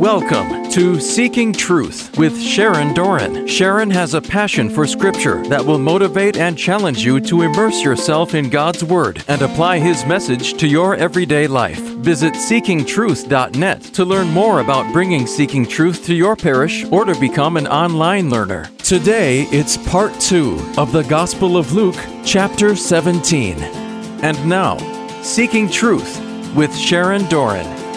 Welcome to Seeking Truth with Sharon Doran. Sharon has a passion for Scripture that will motivate and challenge you to immerse yourself in God's Word and apply His message to your everyday life. Visit seekingtruth.net to learn more about bringing Seeking Truth to your parish or to become an online learner. Today, it's part two of the Gospel of Luke, chapter 17. And now, Seeking Truth with Sharon Doran.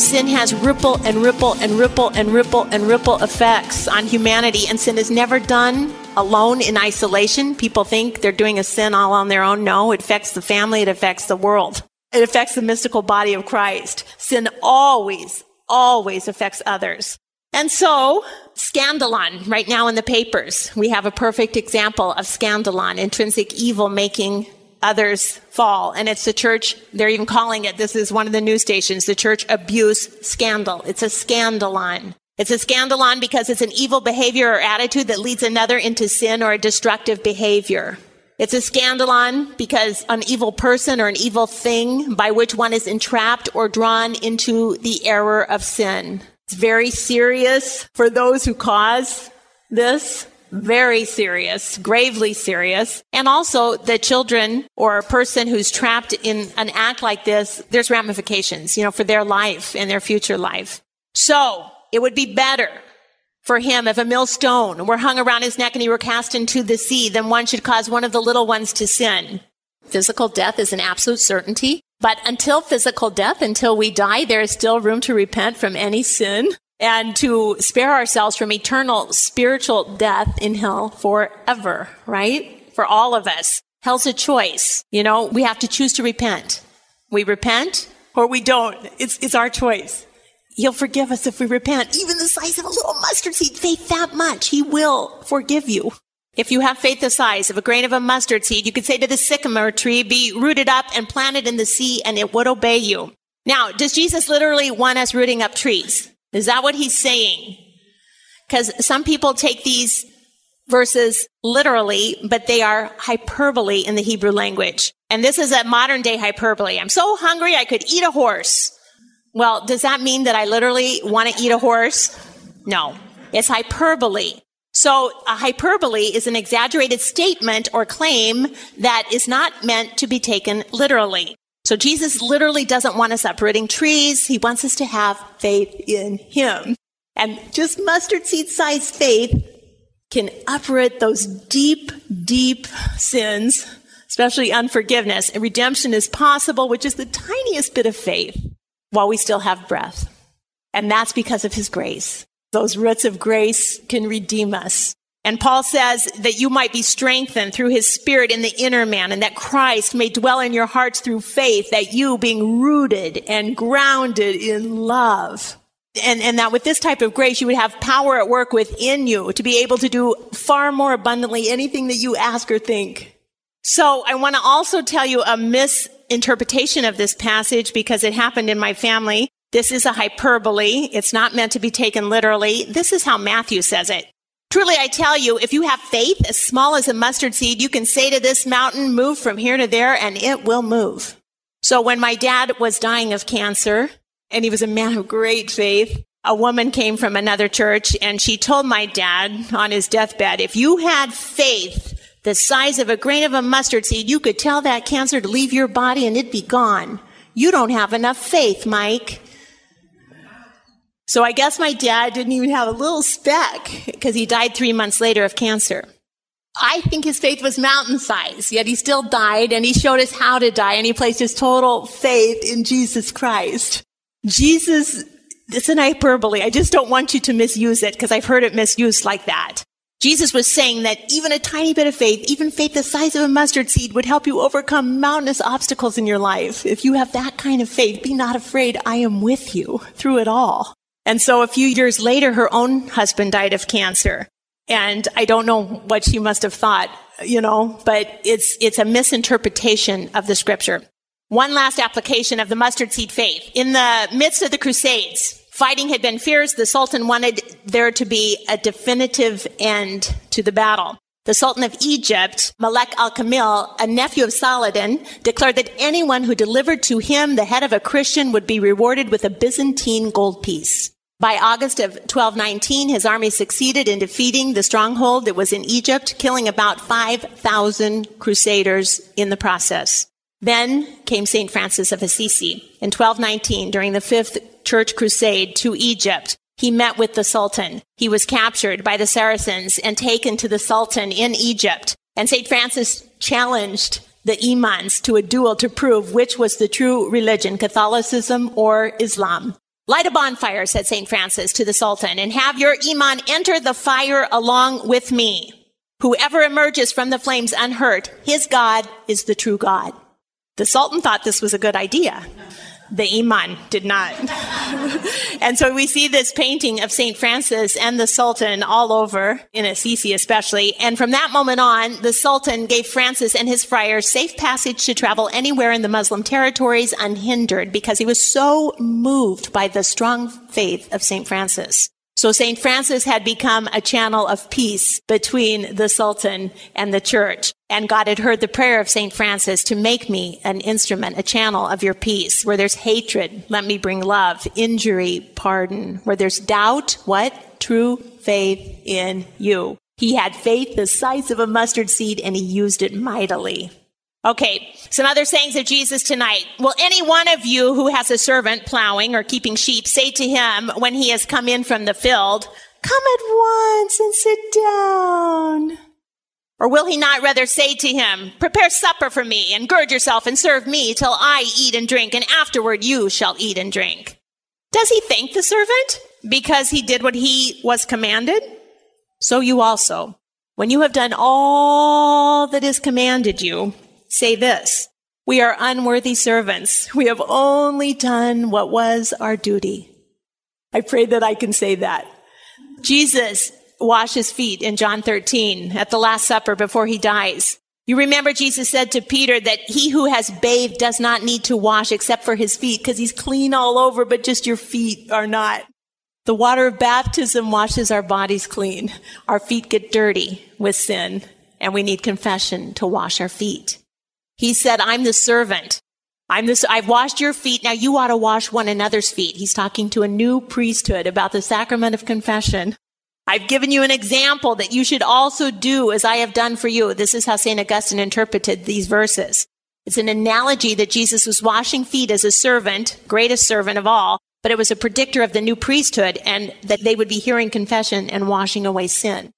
Sin has ripple and ripple and ripple and ripple and ripple effects on humanity, and sin is never done alone in isolation. People think they're doing a sin all on their own. No, it affects the family, it affects the world, it affects the mystical body of Christ. Sin always, always affects others. And so, scandalon, right now in the papers, we have a perfect example of scandalon, intrinsic evil making others fall. And it's the church, they're even calling it, this is one of the news stations, the church abuse scandal. It's a scandalon. It's a scandalon because it's an evil behavior or attitude that leads another into sin or a destructive behavior. It's a scandalon because an evil person or an evil thing by which one is entrapped or drawn into the error of sin. It's very serious for those who cause this very serious, gravely serious. And also the children or a person who's trapped in an act like this, there's ramifications, you know, for their life and their future life. So it would be better for him if a millstone were hung around his neck and he were cast into the sea than one should cause one of the little ones to sin. Physical death is an absolute certainty. But until physical death, until we die, there is still room to repent from any sin and to spare ourselves from eternal spiritual death in hell forever, right? For all of us. Hell's a choice. You know, we have to choose to repent. We repent or we don't. It's, it's our choice. He'll forgive us if we repent. Even the size of a little mustard seed, faith that much, He will forgive you. If you have faith the size of a grain of a mustard seed, you could say to the sycamore tree, be rooted up and planted in the sea and it would obey you. Now, does Jesus literally want us rooting up trees? Is that what he's saying? Because some people take these verses literally, but they are hyperbole in the Hebrew language. And this is a modern day hyperbole. I'm so hungry I could eat a horse. Well, does that mean that I literally want to eat a horse? No. It's hyperbole. So a hyperbole is an exaggerated statement or claim that is not meant to be taken literally. So Jesus literally doesn't want us uprooting trees. He wants us to have faith in him. And just mustard seed sized faith can uproot those deep, deep sins, especially unforgiveness. And redemption is possible with just the tiniest bit of faith while we still have breath. And that's because of his grace. Those roots of grace can redeem us. And Paul says that you might be strengthened through his spirit in the inner man and that Christ may dwell in your hearts through faith, that you being rooted and grounded in love. And, and that with this type of grace, you would have power at work within you to be able to do far more abundantly anything that you ask or think. So I want to also tell you a misinterpretation of this passage because it happened in my family. This is a hyperbole. It's not meant to be taken literally. This is how Matthew says it. Truly, I tell you, if you have faith as small as a mustard seed, you can say to this mountain, move from here to there, and it will move. So when my dad was dying of cancer, and he was a man of great faith, a woman came from another church and she told my dad on his deathbed, if you had faith the size of a grain of a mustard seed, you could tell that cancer to leave your body and it'd be gone. You don't have enough faith, Mike. So I guess my dad didn't even have a little speck because he died three months later of cancer. I think his faith was mountain size, yet he still died and he showed us how to die and he placed his total faith in Jesus Christ. Jesus, it's an hyperbole. I just don't want you to misuse it because I've heard it misused like that. Jesus was saying that even a tiny bit of faith, even faith the size of a mustard seed would help you overcome mountainous obstacles in your life. If you have that kind of faith, be not afraid. I am with you through it all. And so a few years later, her own husband died of cancer. And I don't know what she must have thought, you know, but it's, it's a misinterpretation of the scripture. One last application of the mustard seed faith. In the midst of the Crusades, fighting had been fierce. The Sultan wanted there to be a definitive end to the battle. The Sultan of Egypt, Malek al-Kamil, a nephew of Saladin, declared that anyone who delivered to him the head of a Christian would be rewarded with a Byzantine gold piece. By August of 1219, his army succeeded in defeating the stronghold that was in Egypt, killing about 5,000 crusaders in the process. Then came St. Francis of Assisi. In 1219, during the Fifth Church Crusade to Egypt, he met with the Sultan. He was captured by the Saracens and taken to the Sultan in Egypt. And St. Francis challenged the imams to a duel to prove which was the true religion, Catholicism or Islam. Light a bonfire, said St. Francis to the Sultan, and have your Imam enter the fire along with me. Whoever emerges from the flames unhurt, his God is the true God. The Sultan thought this was a good idea the Imam did not. and so we see this painting of St. Francis and the Sultan all over, in Assisi especially. And from that moment on, the Sultan gave Francis and his friars safe passage to travel anywhere in the Muslim territories unhindered because he was so moved by the strong faith of St. Francis. So St. Francis had become a channel of peace between the Sultan and the church. And God had heard the prayer of St. Francis to make me an instrument, a channel of your peace. Where there's hatred, let me bring love, injury, pardon. Where there's doubt, what? True faith in you. He had faith the size of a mustard seed and he used it mightily. Okay, some other sayings of Jesus tonight. Will any one of you who has a servant plowing or keeping sheep say to him when he has come in from the field, Come at once and sit down? Or will he not rather say to him, Prepare supper for me and gird yourself and serve me till I eat and drink, and afterward you shall eat and drink? Does he thank the servant because he did what he was commanded? So you also, when you have done all that is commanded you, say this. We are unworthy servants. We have only done what was our duty. I pray that I can say that. Jesus washed his feet in John 13 at the Last Supper before he dies. You remember Jesus said to Peter that he who has bathed does not need to wash except for his feet because he's clean all over, but just your feet are not. The water of baptism washes our bodies clean. Our feet get dirty with sin and we need confession to wash our feet. He said, I'm the servant. I'm this, I've washed your feet. Now you ought to wash one another's feet. He's talking to a new priesthood about the sacrament of confession. I've given you an example that you should also do as I have done for you. This is how St. Augustine interpreted these verses. It's an analogy that Jesus was washing feet as a servant, greatest servant of all, but it was a predictor of the new priesthood and that they would be hearing confession and washing away sin.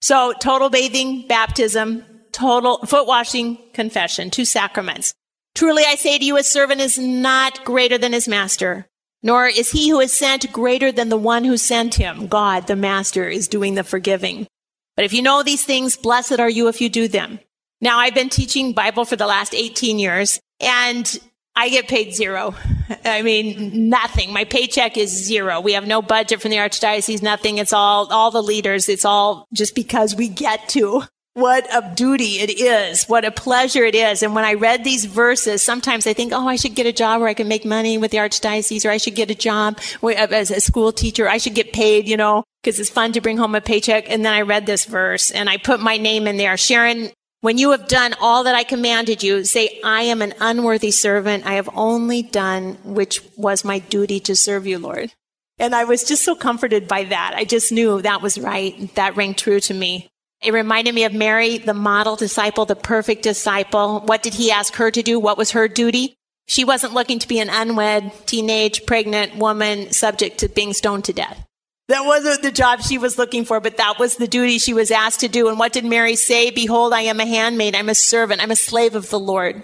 So total bathing, baptism, total foot washing, confession, two sacraments. Truly I say to you, a servant is not greater than his master, nor is he who is sent greater than the one who sent him. God, the master, is doing the forgiving. But if you know these things, blessed are you if you do them. Now I've been teaching Bible for the last 18 years and I get paid zero. I mean, nothing. My paycheck is zero. We have no budget from the archdiocese, nothing. It's all, all the leaders. It's all just because we get to what a duty it is, what a pleasure it is. And when I read these verses, sometimes I think, oh, I should get a job where I can make money with the archdiocese, or I should get a job uh, as a school teacher. I should get paid, you know, because it's fun to bring home a paycheck. And then I read this verse and I put my name in there. Sharon, when you have done all that I commanded you, say, I am an unworthy servant. I have only done which was my duty to serve you, Lord. And I was just so comforted by that. I just knew that was right. That rang true to me. It reminded me of Mary, the model disciple, the perfect disciple. What did he ask her to do? What was her duty? She wasn't looking to be an unwed, teenage, pregnant woman subject to being stoned to death. That wasn't the job she was looking for, but that was the duty she was asked to do. And what did Mary say? Behold, I am a handmaid. I'm a servant. I'm a slave of the Lord.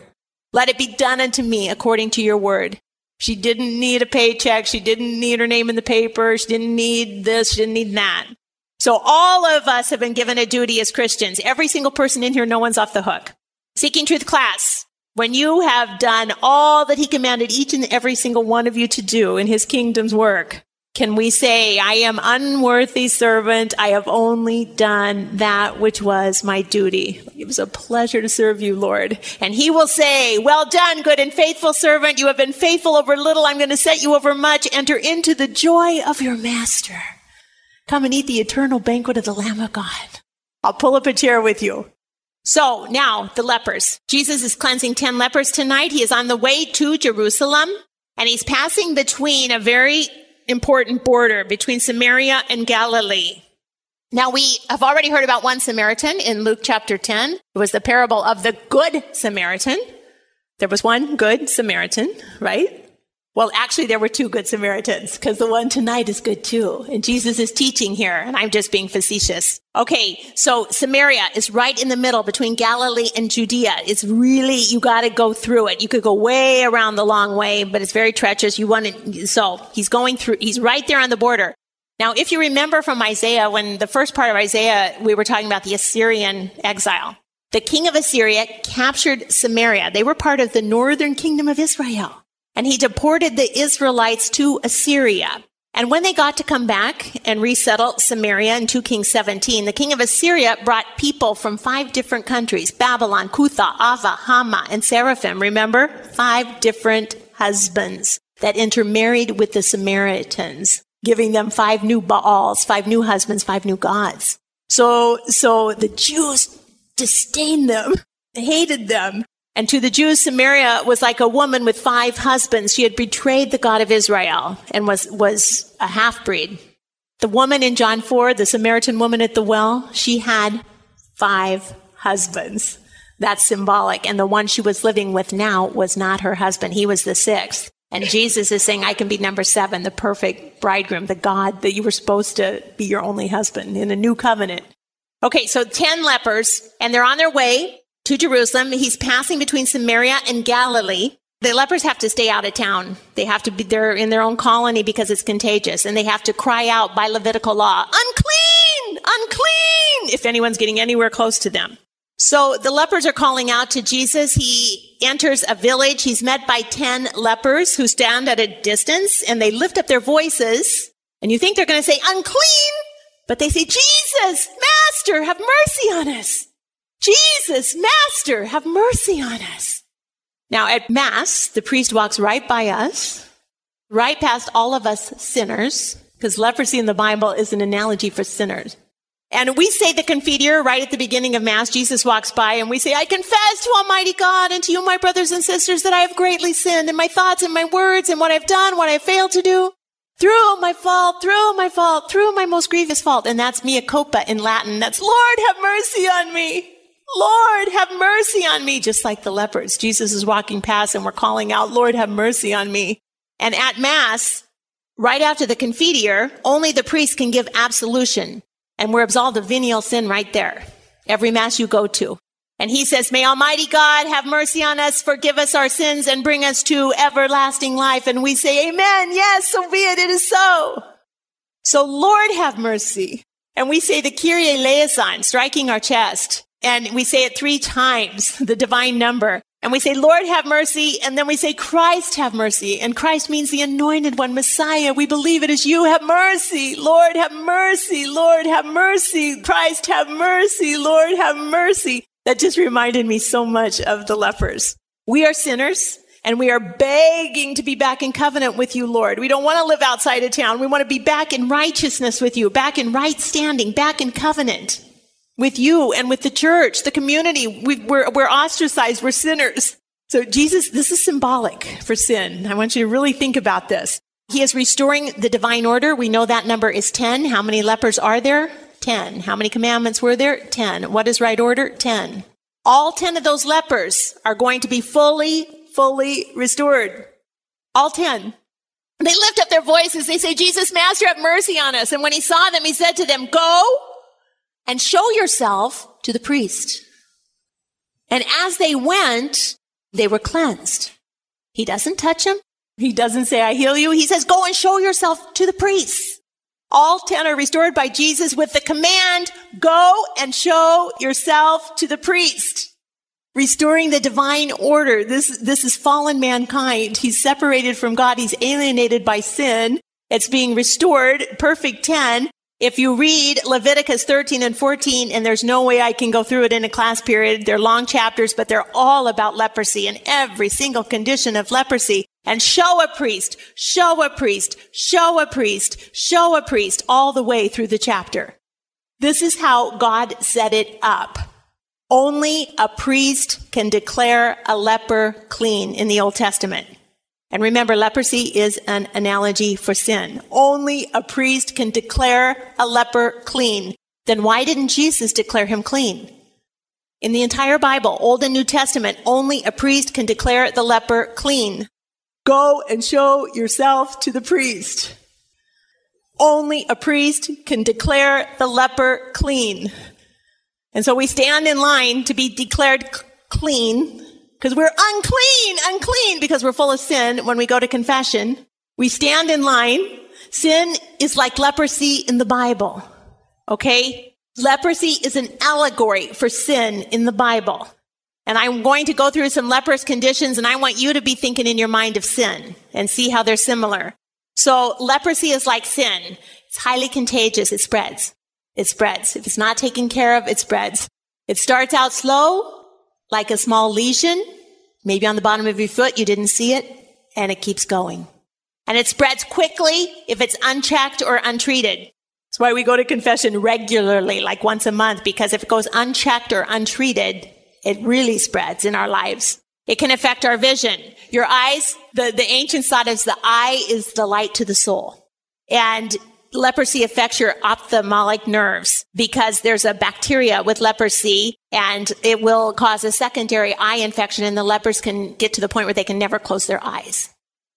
Let it be done unto me according to your word. She didn't need a paycheck. She didn't need her name in the paper. She didn't need this. She didn't need that. So all of us have been given a duty as Christians. Every single person in here, no one's off the hook. Seeking Truth class. When you have done all that he commanded each and every single one of you to do in his kingdom's work, can we say, I am unworthy servant. I have only done that which was my duty. It was a pleasure to serve you, Lord. And he will say, well done, good and faithful servant. You have been faithful over little. I'm going to set you over much. Enter into the joy of your master. Come and eat the eternal banquet of the Lamb of God. I'll pull up a chair with you. So now the lepers. Jesus is cleansing 10 lepers tonight. He is on the way to Jerusalem and he's passing between a very important border between Samaria and Galilee. Now we have already heard about one Samaritan in Luke chapter 10. It was the parable of the good Samaritan. There was one good Samaritan, right? Well, actually, there were two good Samaritans because the one tonight is good too. And Jesus is teaching here, and I'm just being facetious. Okay, so Samaria is right in the middle between Galilee and Judea. It's really, you got to go through it. You could go way around the long way, but it's very treacherous. You want to, so he's going through, he's right there on the border. Now, if you remember from Isaiah, when the first part of Isaiah, we were talking about the Assyrian exile. The king of Assyria captured Samaria. They were part of the northern kingdom of Israel and he deported the Israelites to Assyria. And when they got to come back and resettle Samaria in 2 Kings 17, the king of Assyria brought people from five different countries, Babylon, Cutha, Ava, Hama, and Seraphim. Remember? Five different husbands that intermarried with the Samaritans, giving them five new Baals, five new husbands, five new gods. So, so the Jews disdained them, hated them, and to the Jews, Samaria was like a woman with five husbands. She had betrayed the God of Israel and was, was a half breed. The woman in John 4, the Samaritan woman at the well, she had five husbands. That's symbolic. And the one she was living with now was not her husband. He was the sixth. And Jesus is saying, I can be number seven, the perfect bridegroom, the God that you were supposed to be your only husband in a new covenant. Okay, so 10 lepers, and they're on their way to Jerusalem. He's passing between Samaria and Galilee. The lepers have to stay out of town. They have to be there in their own colony because it's contagious. And they have to cry out by Levitical law, unclean, unclean, if anyone's getting anywhere close to them. So the lepers are calling out to Jesus. He enters a village. He's met by 10 lepers who stand at a distance and they lift up their voices. And you think they're going to say unclean, but they say, Jesus, Master, have mercy on us. Jesus, Master, have mercy on us. Now at Mass, the priest walks right by us, right past all of us sinners, because leprosy in the Bible is an analogy for sinners. And we say the Confiteor right at the beginning of Mass. Jesus walks by and we say, I confess to Almighty God and to you, my brothers and sisters, that I have greatly sinned in my thoughts and my words and what I've done, what I've failed to do. Through my fault, through my fault, through my most grievous fault. And that's mea culpa in Latin. That's Lord, have mercy on me. Lord, have mercy on me, just like the lepers. Jesus is walking past and we're calling out, Lord, have mercy on me. And at Mass, right after the Confiteor, only the priest can give absolution. And we're absolved of venial sin right there. Every Mass you go to. And he says, May Almighty God have mercy on us, forgive us our sins, and bring us to everlasting life. And we say, Amen. Yes, so be it. It is so. So Lord have mercy. And we say the Kyrie eleison, striking our chest. And we say it three times, the divine number. And we say, Lord, have mercy. And then we say, Christ, have mercy. And Christ means the anointed one, Messiah. We believe it is you. Have mercy. Lord, have mercy. Lord, have mercy. Christ, have mercy. Lord, have mercy. That just reminded me so much of the lepers. We are sinners and we are begging to be back in covenant with you, Lord. We don't want to live outside of town. We want to be back in righteousness with you, back in right standing, back in covenant with you and with the church, the community. We, we're, we're ostracized. We're sinners. So Jesus, this is symbolic for sin. I want you to really think about this. He is restoring the divine order. We know that number is 10. How many lepers are there? 10. How many commandments were there? 10. What is right order? 10. All 10 of those lepers are going to be fully, fully restored. All 10. They lift up their voices. They say, Jesus, Master, have mercy on us. And when he saw them, he said to them, go and show yourself to the priest. And as they went, they were cleansed. He doesn't touch them. He doesn't say, I heal you. He says, go and show yourself to the priests. All 10 are restored by Jesus with the command, go and show yourself to the priest. Restoring the divine order. This, this is fallen mankind. He's separated from God. He's alienated by sin. It's being restored, perfect 10, if you read Leviticus 13 and 14, and there's no way I can go through it in a class period, they're long chapters, but they're all about leprosy and every single condition of leprosy. And show a priest, show a priest, show a priest, show a priest all the way through the chapter. This is how God set it up. Only a priest can declare a leper clean in the Old Testament. And remember, leprosy is an analogy for sin. Only a priest can declare a leper clean. Then why didn't Jesus declare him clean? In the entire Bible, Old and New Testament, only a priest can declare the leper clean. Go and show yourself to the priest. Only a priest can declare the leper clean. And so we stand in line to be declared clean because we're unclean, unclean because we're full of sin when we go to confession. We stand in line. Sin is like leprosy in the Bible. Okay? Leprosy is an allegory for sin in the Bible. And I'm going to go through some leprous conditions and I want you to be thinking in your mind of sin and see how they're similar. So leprosy is like sin. It's highly contagious. It spreads. It spreads. If it's not taken care of, it spreads. It starts out slow, like a small lesion, maybe on the bottom of your foot. You didn't see it and it keeps going. And it spreads quickly if it's unchecked or untreated. That's why we go to confession regularly, like once a month, because if it goes unchecked or untreated, it really spreads in our lives. It can affect our vision. Your eyes, the, the ancients thought is the eye is the light to the soul. And leprosy affects your ophthalmic nerves because there's a bacteria with leprosy and it will cause a secondary eye infection and the lepers can get to the point where they can never close their eyes.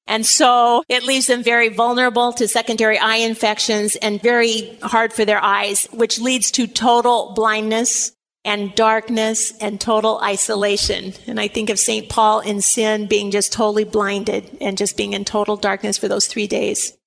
And so it leaves them very vulnerable to secondary eye infections and very hard for their eyes, which leads to total blindness and darkness and total isolation. And I think of St. Paul in sin being just totally blinded and just being in total darkness for those three days.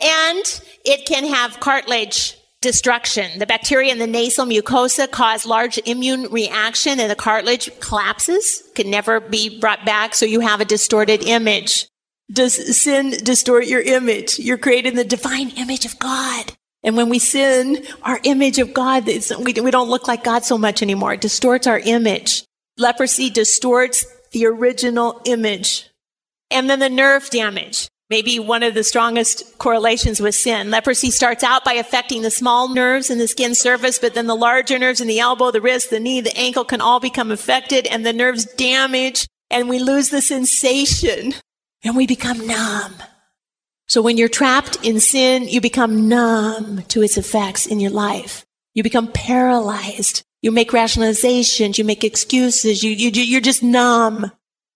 And it can have cartilage destruction. The bacteria in the nasal mucosa cause large immune reaction and the cartilage collapses, can never be brought back. So you have a distorted image. Does sin distort your image? You're created in the divine image of God. And when we sin, our image of God, we, we don't look like God so much anymore. It distorts our image. Leprosy distorts the original image. And then the nerve damage. Maybe one of the strongest correlations with sin. Leprosy starts out by affecting the small nerves in the skin surface, but then the larger nerves in the elbow, the wrist, the knee, the ankle can all become affected and the nerves damage and we lose the sensation and we become numb. So when you're trapped in sin, you become numb to its effects in your life. You become paralyzed. You make rationalizations. You make excuses. You, you, you're just numb.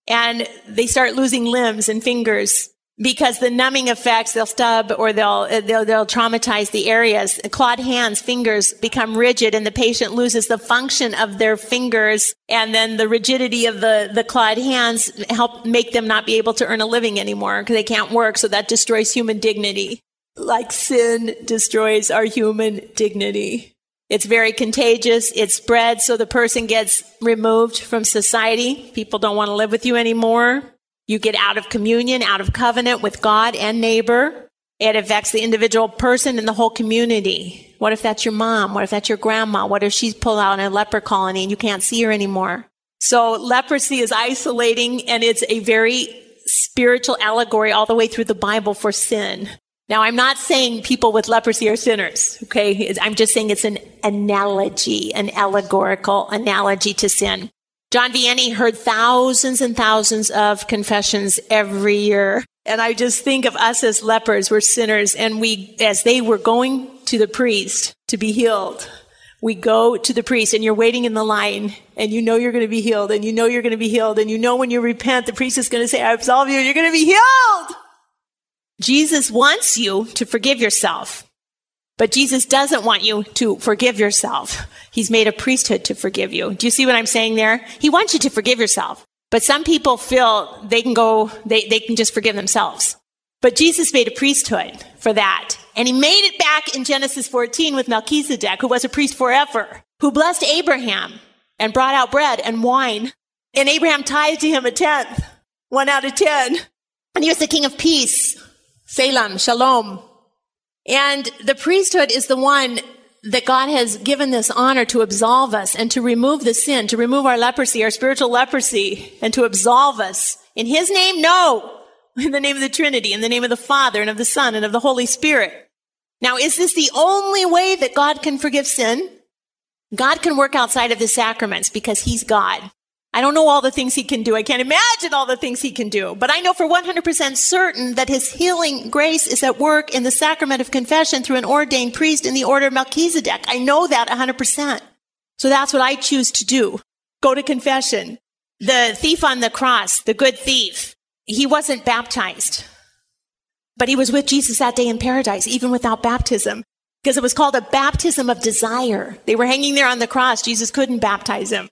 And they start losing limbs and fingers because the numbing effects they'll stub or they'll, uh, they'll they'll traumatize the areas clawed hands fingers become rigid and the patient loses the function of their fingers and then the rigidity of the the clawed hands help make them not be able to earn a living anymore because they can't work so that destroys human dignity like sin destroys our human dignity it's very contagious. It spreads so the person gets removed from society. People don't want to live with you anymore. You get out of communion, out of covenant with God and neighbor. It affects the individual person and the whole community. What if that's your mom? What if that's your grandma? What if she's pulled out in a leper colony and you can't see her anymore? So leprosy is isolating and it's a very spiritual allegory all the way through the Bible for sin. Now, I'm not saying people with leprosy are sinners, okay? I'm just saying it's an analogy, an allegorical analogy to sin. John Vianney heard thousands and thousands of confessions every year. And I just think of us as lepers, we're sinners, and we, as they were going to the priest to be healed, we go to the priest and you're waiting in the line and you know you're going to be healed and you know you're going to be healed and you know when you repent, the priest is going to say, I absolve you you're going to be healed. Jesus wants you to forgive yourself. But Jesus doesn't want you to forgive yourself. He's made a priesthood to forgive you. Do you see what I'm saying there? He wants you to forgive yourself. But some people feel they can go, they, they can just forgive themselves. But Jesus made a priesthood for that. And he made it back in Genesis 14 with Melchizedek, who was a priest forever, who blessed Abraham and brought out bread and wine. And Abraham tithed to him a tenth, one out of ten. And he was the king of peace. Salem, shalom. And the priesthood is the one that God has given this honor to absolve us and to remove the sin, to remove our leprosy, our spiritual leprosy, and to absolve us. In His name, no. In the name of the Trinity, in the name of the Father, and of the Son, and of the Holy Spirit. Now, is this the only way that God can forgive sin? God can work outside of the sacraments because he's God. I don't know all the things he can do. I can't imagine all the things he can do, but I know for 100% certain that his healing grace is at work in the sacrament of confession through an ordained priest in the order of Melchizedek. I know that 100%. So that's what I choose to do. Go to confession. The thief on the cross, the good thief, he wasn't baptized, but he was with Jesus that day in paradise, even without baptism, because it was called a baptism of desire. They were hanging there on the cross. Jesus couldn't baptize him.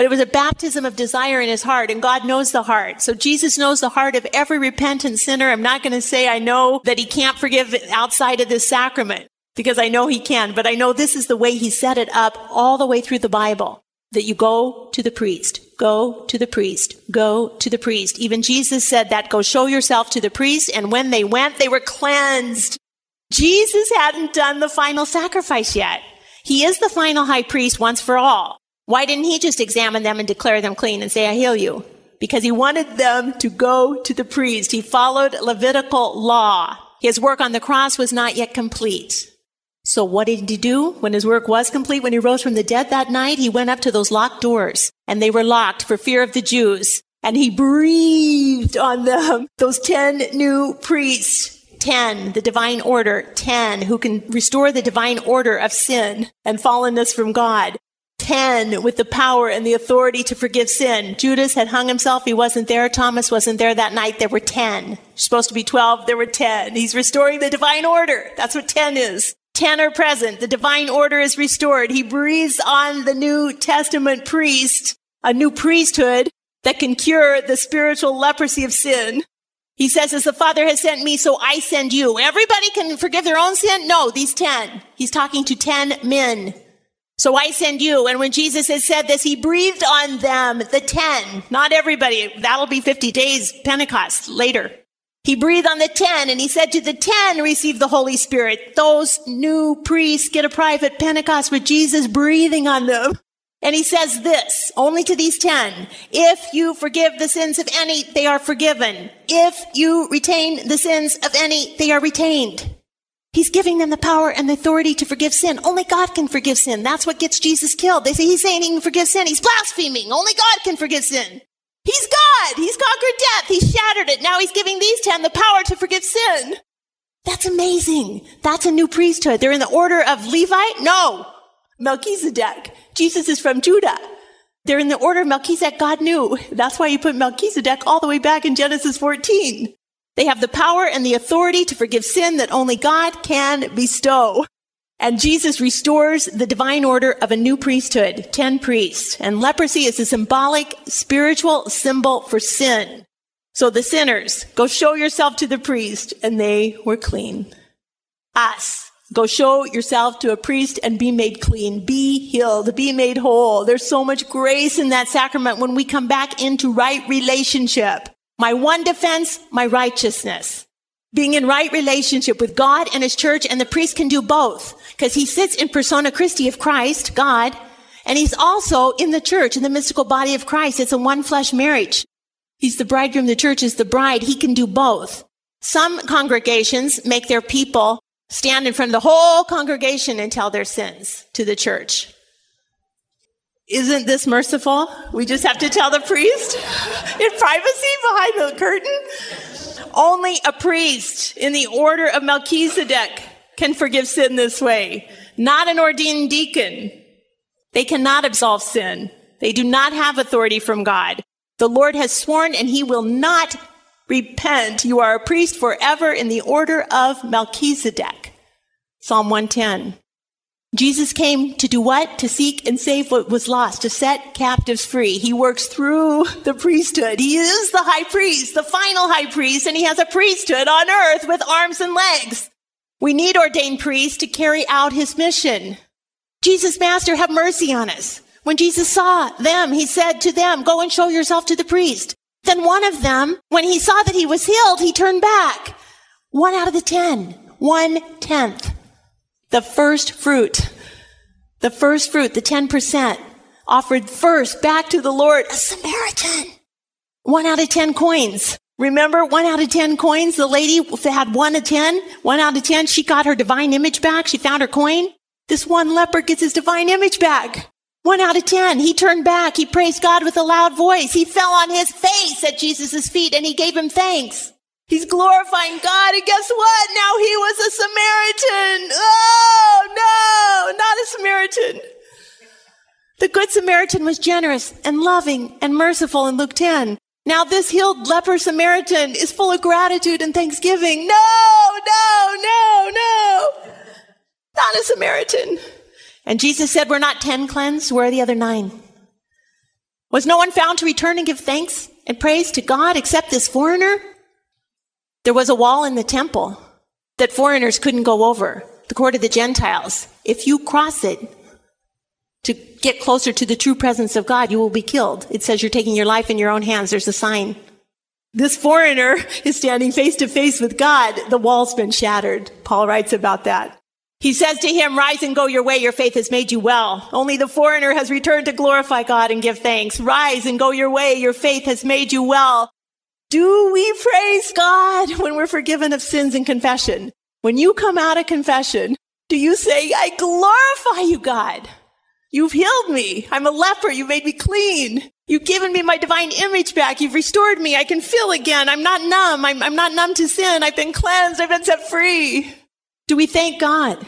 But it was a baptism of desire in his heart, and God knows the heart. So Jesus knows the heart of every repentant sinner. I'm not going to say I know that he can't forgive outside of this sacrament, because I know he can, but I know this is the way he set it up all the way through the Bible. That you go to the priest, go to the priest, go to the priest. Even Jesus said that, go show yourself to the priest. And when they went, they were cleansed. Jesus hadn't done the final sacrifice yet. He is the final high priest once for all. Why didn't he just examine them and declare them clean and say, I heal you? Because he wanted them to go to the priest. He followed Levitical law. His work on the cross was not yet complete. So what did he do when his work was complete? When he rose from the dead that night, he went up to those locked doors and they were locked for fear of the Jews. And he breathed on them, those 10 new priests. 10, the divine order. 10, who can restore the divine order of sin and fallenness from God. 10 with the power and the authority to forgive sin. Judas had hung himself. He wasn't there. Thomas wasn't there that night. There were 10. supposed to be 12. There were 10. He's restoring the divine order. That's what 10 is. 10 are present. The divine order is restored. He breathes on the New Testament priest, a new priesthood that can cure the spiritual leprosy of sin. He says, as the Father has sent me, so I send you. Everybody can forgive their own sin? No, these 10. He's talking to 10 men so I send you. And when Jesus had said this, he breathed on them, the 10, not everybody. That'll be 50 days, Pentecost later. He breathed on the 10 and he said to the 10, receive the Holy Spirit. Those new priests get a private Pentecost with Jesus breathing on them. And he says this, only to these 10, if you forgive the sins of any, they are forgiven. If you retain the sins of any, they are retained. He's giving them the power and the authority to forgive sin. Only God can forgive sin. That's what gets Jesus killed. They say he's saying he can forgive sin. He's blaspheming. Only God can forgive sin. He's God. He's conquered death. He's shattered it. Now he's giving these ten the power to forgive sin. That's amazing. That's a new priesthood. They're in the order of Levite? No. Melchizedek. Jesus is from Judah. They're in the order of Melchizedek. God knew. That's why you put Melchizedek all the way back in Genesis 14. They have the power and the authority to forgive sin that only God can bestow. And Jesus restores the divine order of a new priesthood, 10 priests. And leprosy is a symbolic spiritual symbol for sin. So the sinners, go show yourself to the priest, and they were clean. Us, go show yourself to a priest and be made clean, be healed, be made whole. There's so much grace in that sacrament when we come back into right relationship. My one defense, my righteousness. Being in right relationship with God and his church and the priest can do both because he sits in persona Christi of Christ, God, and he's also in the church, in the mystical body of Christ. It's a one flesh marriage. He's the bridegroom, the church is the bride. He can do both. Some congregations make their people stand in front of the whole congregation and tell their sins to the church. Isn't this merciful? We just have to tell the priest in privacy behind the curtain. Only a priest in the order of Melchizedek can forgive sin this way, not an ordained deacon. They cannot absolve sin. They do not have authority from God. The Lord has sworn and he will not repent. You are a priest forever in the order of Melchizedek. Psalm 110. Jesus came to do what? To seek and save what was lost, to set captives free. He works through the priesthood. He is the high priest, the final high priest, and he has a priesthood on earth with arms and legs. We need ordained priests to carry out his mission. Jesus, Master, have mercy on us. When Jesus saw them, he said to them, go and show yourself to the priest. Then one of them, when he saw that he was healed, he turned back. One out of the ten, one tenth. The first fruit, the first fruit, the 10% offered first back to the Lord, a Samaritan. One out of 10 coins Remember one out of 10 coins? The lady had one of 10, one out of 10. She got her divine image back. She found her coin. This one leper gets his divine image back. One out of 10. He turned back. He praised God with a loud voice. He fell on his face at Jesus' feet and he gave him thanks. He's glorifying God. And guess what? Now he was a Samaritan. Oh, no, not a Samaritan. The Good Samaritan was generous and loving and merciful in Luke 10. Now this healed leper Samaritan is full of gratitude and thanksgiving. No, no, no, no. Not a Samaritan. And Jesus said, we're not 10 cleansed. Where are the other nine? Was no one found to return and give thanks and praise to God except this foreigner? There was a wall in the temple that foreigners couldn't go over, the court of the Gentiles. If you cross it to get closer to the true presence of God, you will be killed. It says you're taking your life in your own hands. There's a sign. This foreigner is standing face to face with God. The wall's been shattered. Paul writes about that. He says to him, rise and go your way. Your faith has made you well. Only the foreigner has returned to glorify God and give thanks. Rise and go your way. Your faith has made you well. Do we praise God when we're forgiven of sins in confession? When you come out of confession, do you say, I glorify you, God? You've healed me. I'm a leper. You made me clean. You've given me my divine image back. You've restored me. I can feel again. I'm not numb. I'm, I'm not numb to sin. I've been cleansed. I've been set free. Do we thank God?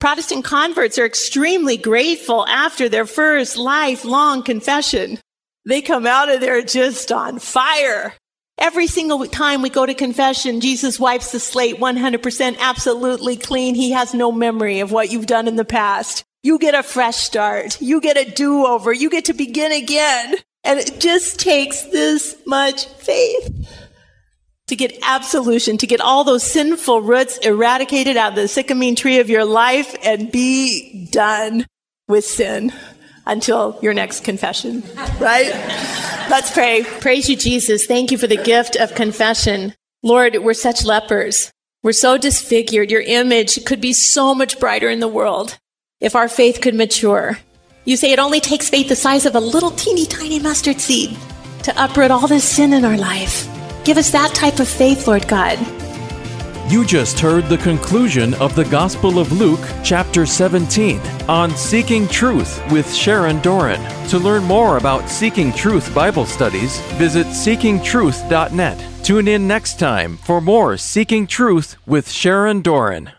Protestant converts are extremely grateful after their first lifelong confession. They come out of there just on fire. Every single time we go to confession, Jesus wipes the slate 100% absolutely clean. He has no memory of what you've done in the past. You get a fresh start. You get a do-over. You get to begin again. And it just takes this much faith to get absolution, to get all those sinful roots eradicated out of the sycamine tree of your life and be done with sin until your next confession, right? Let's pray. Praise you, Jesus. Thank you for the gift of confession. Lord, we're such lepers. We're so disfigured. Your image could be so much brighter in the world if our faith could mature. You say it only takes faith the size of a little teeny tiny mustard seed to uproot all this sin in our life. Give us that type of faith, Lord God. You just heard the conclusion of the Gospel of Luke, chapter 17, on Seeking Truth with Sharon Doran. To learn more about Seeking Truth Bible studies, visit seekingtruth.net. Tune in next time for more Seeking Truth with Sharon Doran.